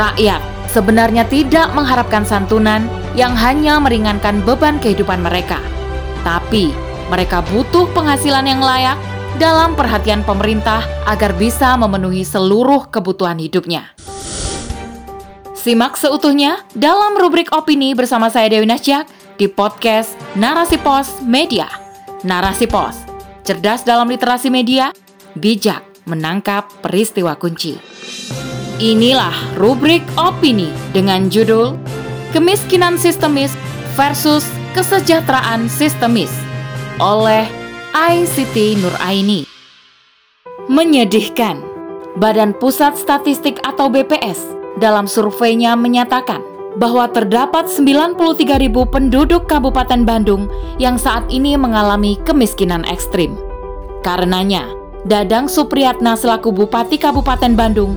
Rakyat sebenarnya tidak mengharapkan santunan yang hanya meringankan beban kehidupan mereka. Tapi mereka butuh penghasilan yang layak dalam perhatian pemerintah agar bisa memenuhi seluruh kebutuhan hidupnya. Simak seutuhnya dalam rubrik opini bersama saya Dewi Nasjak di podcast Narasi Pos Media. Narasi Pos, cerdas dalam literasi media, bijak menangkap peristiwa kunci. Inilah rubrik opini dengan judul Kemiskinan Sistemis versus Kesejahteraan Sistemis oleh ICT Nuraini. Menyedihkan, Badan Pusat Statistik atau BPS dalam surveinya menyatakan bahwa terdapat 93 ribu penduduk Kabupaten Bandung yang saat ini mengalami kemiskinan ekstrim. Karenanya, Dadang Supriyatna selaku Bupati Kabupaten Bandung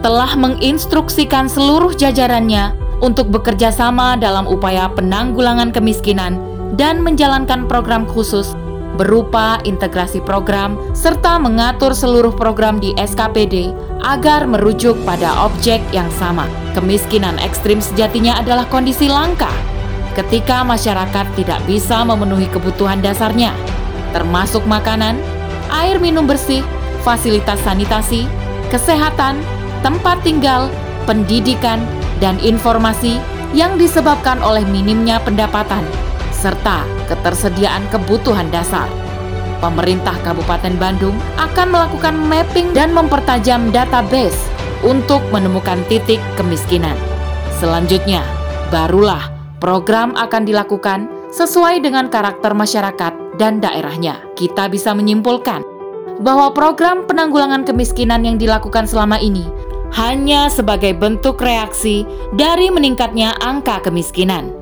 telah menginstruksikan seluruh jajarannya untuk bekerja sama dalam upaya penanggulangan kemiskinan dan menjalankan program khusus berupa integrasi program serta mengatur seluruh program di SKPD agar merujuk pada objek yang sama. Kemiskinan ekstrim sejatinya adalah kondisi langka ketika masyarakat tidak bisa memenuhi kebutuhan dasarnya, termasuk makanan, air minum bersih, fasilitas sanitasi, kesehatan, tempat tinggal, pendidikan, dan informasi yang disebabkan oleh minimnya pendapatan serta ketersediaan kebutuhan dasar. Pemerintah Kabupaten Bandung akan melakukan mapping dan mempertajam database untuk menemukan titik kemiskinan. Selanjutnya, barulah program akan dilakukan sesuai dengan karakter masyarakat dan daerahnya. Kita bisa menyimpulkan bahwa program penanggulangan kemiskinan yang dilakukan selama ini hanya sebagai bentuk reaksi dari meningkatnya angka kemiskinan.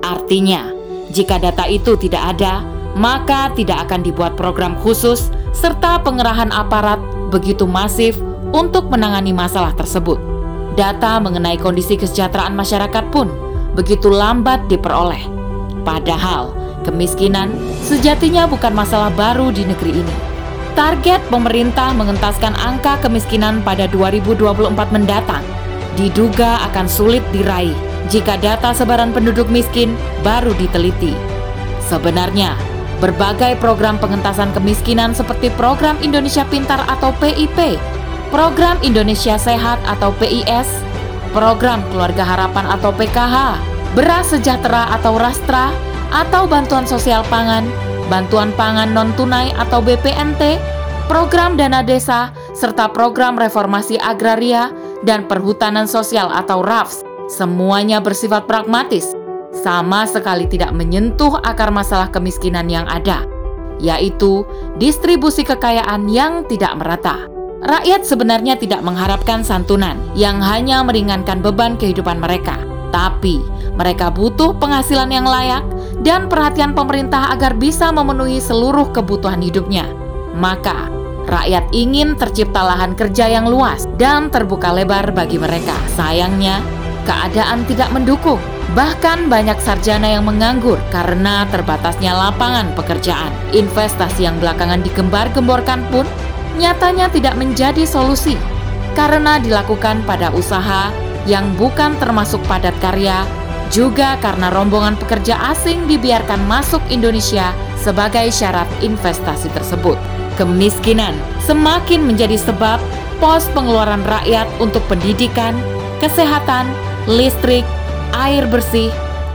Artinya, jika data itu tidak ada, maka tidak akan dibuat program khusus serta pengerahan aparat begitu masif untuk menangani masalah tersebut. Data mengenai kondisi kesejahteraan masyarakat pun begitu lambat diperoleh. Padahal, kemiskinan sejatinya bukan masalah baru di negeri ini. Target pemerintah mengentaskan angka kemiskinan pada 2024 mendatang diduga akan sulit diraih jika data sebaran penduduk miskin baru diteliti. Sebenarnya, berbagai program pengentasan kemiskinan seperti Program Indonesia Pintar atau PIP, Program Indonesia Sehat atau PIS, Program Keluarga Harapan atau PKH, Beras Sejahtera atau Rastra, atau Bantuan Sosial Pangan, Bantuan Pangan Non-Tunai atau BPNT, Program Dana Desa, serta Program Reformasi Agraria dan Perhutanan Sosial atau RAFS, semuanya bersifat pragmatis, sama sekali tidak menyentuh akar masalah kemiskinan yang ada, yaitu distribusi kekayaan yang tidak merata. Rakyat sebenarnya tidak mengharapkan santunan yang hanya meringankan beban kehidupan mereka, tapi mereka butuh penghasilan yang layak dan perhatian pemerintah agar bisa memenuhi seluruh kebutuhan hidupnya. Maka, Rakyat ingin tercipta lahan kerja yang luas dan terbuka lebar bagi mereka. Sayangnya, keadaan tidak mendukung. Bahkan banyak sarjana yang menganggur karena terbatasnya lapangan pekerjaan. Investasi yang belakangan digembar-gemborkan pun nyatanya tidak menjadi solusi karena dilakukan pada usaha yang bukan termasuk padat karya, juga karena rombongan pekerja asing dibiarkan masuk Indonesia sebagai syarat investasi tersebut kemiskinan semakin menjadi sebab pos pengeluaran rakyat untuk pendidikan, kesehatan, listrik, air bersih,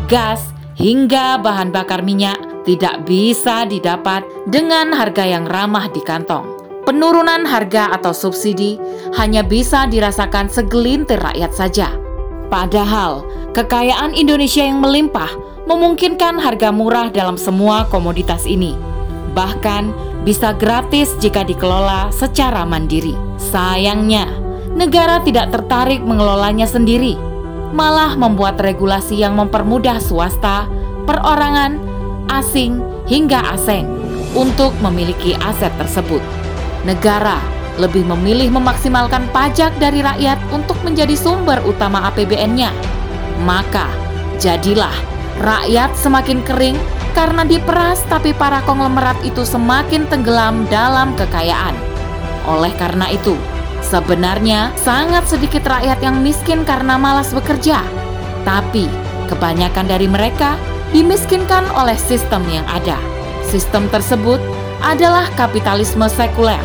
gas, hingga bahan bakar minyak tidak bisa didapat dengan harga yang ramah di kantong. Penurunan harga atau subsidi hanya bisa dirasakan segelintir rakyat saja. Padahal, kekayaan Indonesia yang melimpah memungkinkan harga murah dalam semua komoditas ini. Bahkan, bisa gratis jika dikelola secara mandiri. Sayangnya, negara tidak tertarik mengelolanya sendiri, malah membuat regulasi yang mempermudah swasta, perorangan, asing, hingga asing untuk memiliki aset tersebut. Negara lebih memilih memaksimalkan pajak dari rakyat untuk menjadi sumber utama APBN-nya. Maka, jadilah rakyat semakin kering karena diperas tapi para konglomerat itu semakin tenggelam dalam kekayaan. Oleh karena itu, Sebenarnya sangat sedikit rakyat yang miskin karena malas bekerja, tapi kebanyakan dari mereka dimiskinkan oleh sistem yang ada. Sistem tersebut adalah kapitalisme sekuler,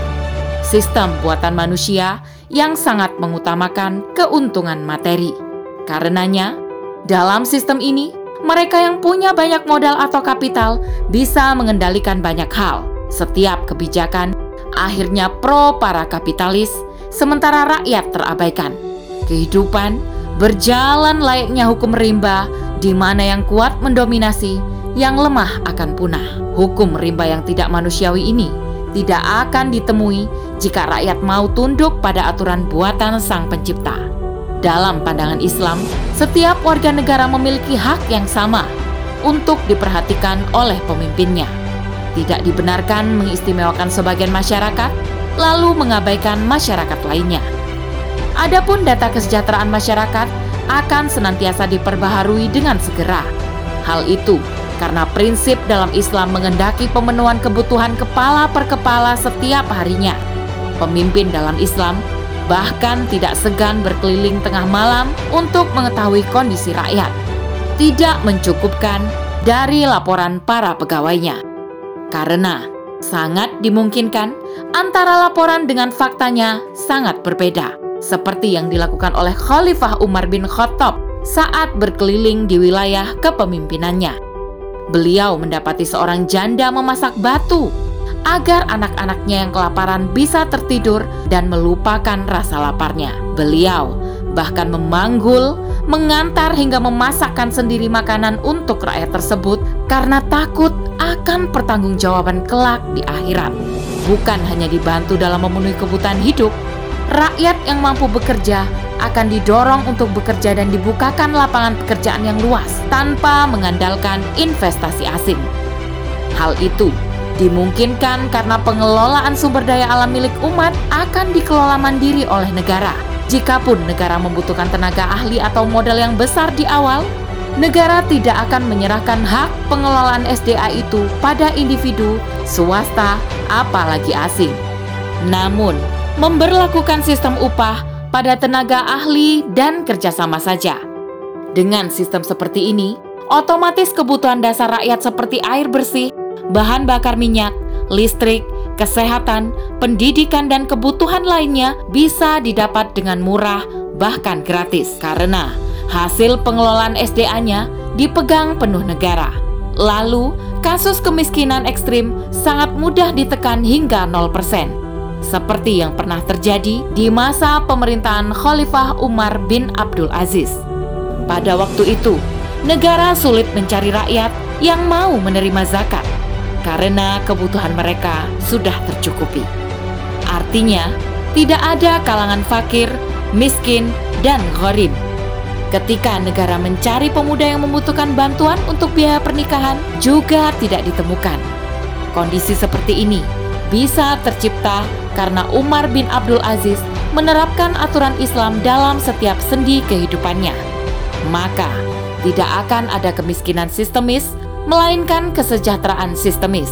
sistem buatan manusia yang sangat mengutamakan keuntungan materi. Karenanya, dalam sistem ini, mereka yang punya banyak modal atau kapital bisa mengendalikan banyak hal. Setiap kebijakan akhirnya pro para kapitalis sementara rakyat terabaikan. Kehidupan berjalan layaknya hukum rimba, di mana yang kuat mendominasi, yang lemah akan punah. Hukum rimba yang tidak manusiawi ini tidak akan ditemui jika rakyat mau tunduk pada aturan buatan Sang Pencipta. Dalam pandangan Islam, setiap warga negara memiliki hak yang sama untuk diperhatikan oleh pemimpinnya. Tidak dibenarkan mengistimewakan sebagian masyarakat lalu mengabaikan masyarakat lainnya. Adapun data kesejahteraan masyarakat akan senantiasa diperbaharui dengan segera. Hal itu karena prinsip dalam Islam mengendaki pemenuhan kebutuhan kepala per kepala setiap harinya. Pemimpin dalam Islam bahkan tidak segan berkeliling tengah malam untuk mengetahui kondisi rakyat. Tidak mencukupkan dari laporan para pegawainya. Karena sangat dimungkinkan antara laporan dengan faktanya sangat berbeda, seperti yang dilakukan oleh Khalifah Umar bin Khattab saat berkeliling di wilayah kepemimpinannya. Beliau mendapati seorang janda memasak batu agar anak-anaknya yang kelaparan bisa tertidur dan melupakan rasa laparnya. Beliau bahkan memanggul, mengantar hingga memasakkan sendiri makanan untuk rakyat tersebut karena takut akan pertanggungjawaban kelak di akhirat. Bukan hanya dibantu dalam memenuhi kebutuhan hidup, rakyat yang mampu bekerja akan didorong untuk bekerja dan dibukakan lapangan pekerjaan yang luas tanpa mengandalkan investasi asing. Hal itu dimungkinkan karena pengelolaan sumber daya alam milik umat akan dikelola mandiri oleh negara. Jikapun negara membutuhkan tenaga ahli atau modal yang besar di awal, negara tidak akan menyerahkan hak pengelolaan SDA itu pada individu, swasta, apalagi asing. Namun, memberlakukan sistem upah pada tenaga ahli dan kerjasama saja. Dengan sistem seperti ini, otomatis kebutuhan dasar rakyat seperti air bersih, bahan bakar minyak, listrik, kesehatan, pendidikan, dan kebutuhan lainnya bisa didapat dengan murah, bahkan gratis, karena Hasil pengelolaan SDA-nya dipegang penuh negara. Lalu, kasus kemiskinan ekstrim sangat mudah ditekan hingga 0%. Seperti yang pernah terjadi di masa pemerintahan Khalifah Umar bin Abdul Aziz. Pada waktu itu, negara sulit mencari rakyat yang mau menerima zakat karena kebutuhan mereka sudah tercukupi. Artinya, tidak ada kalangan fakir, miskin, dan gharib Ketika negara mencari pemuda yang membutuhkan bantuan untuk biaya pernikahan, juga tidak ditemukan. Kondisi seperti ini bisa tercipta karena Umar bin Abdul Aziz menerapkan aturan Islam dalam setiap sendi kehidupannya. Maka, tidak akan ada kemiskinan sistemis, melainkan kesejahteraan sistemis.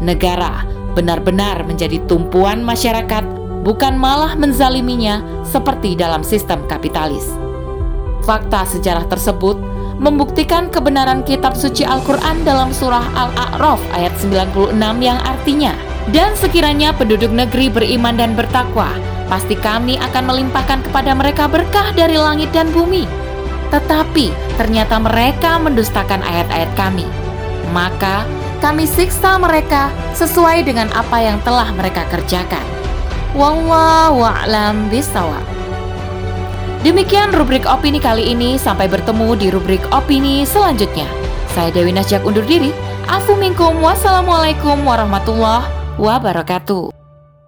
Negara benar-benar menjadi tumpuan masyarakat, bukan malah menzaliminya seperti dalam sistem kapitalis. Fakta sejarah tersebut membuktikan kebenaran kitab suci Al-Quran dalam surah Al-A'raf ayat 96 yang artinya, Dan sekiranya penduduk negeri beriman dan bertakwa, pasti kami akan melimpahkan kepada mereka berkah dari langit dan bumi. Tetapi ternyata mereka mendustakan ayat-ayat kami. Maka kami siksa mereka sesuai dengan apa yang telah mereka kerjakan. Wallahu a'lam bisawab. Demikian rubrik opini kali ini, sampai bertemu di rubrik opini selanjutnya. Saya Dewi Nasjak undur diri. Afu minkum, wassalamualaikum wabarakatuh.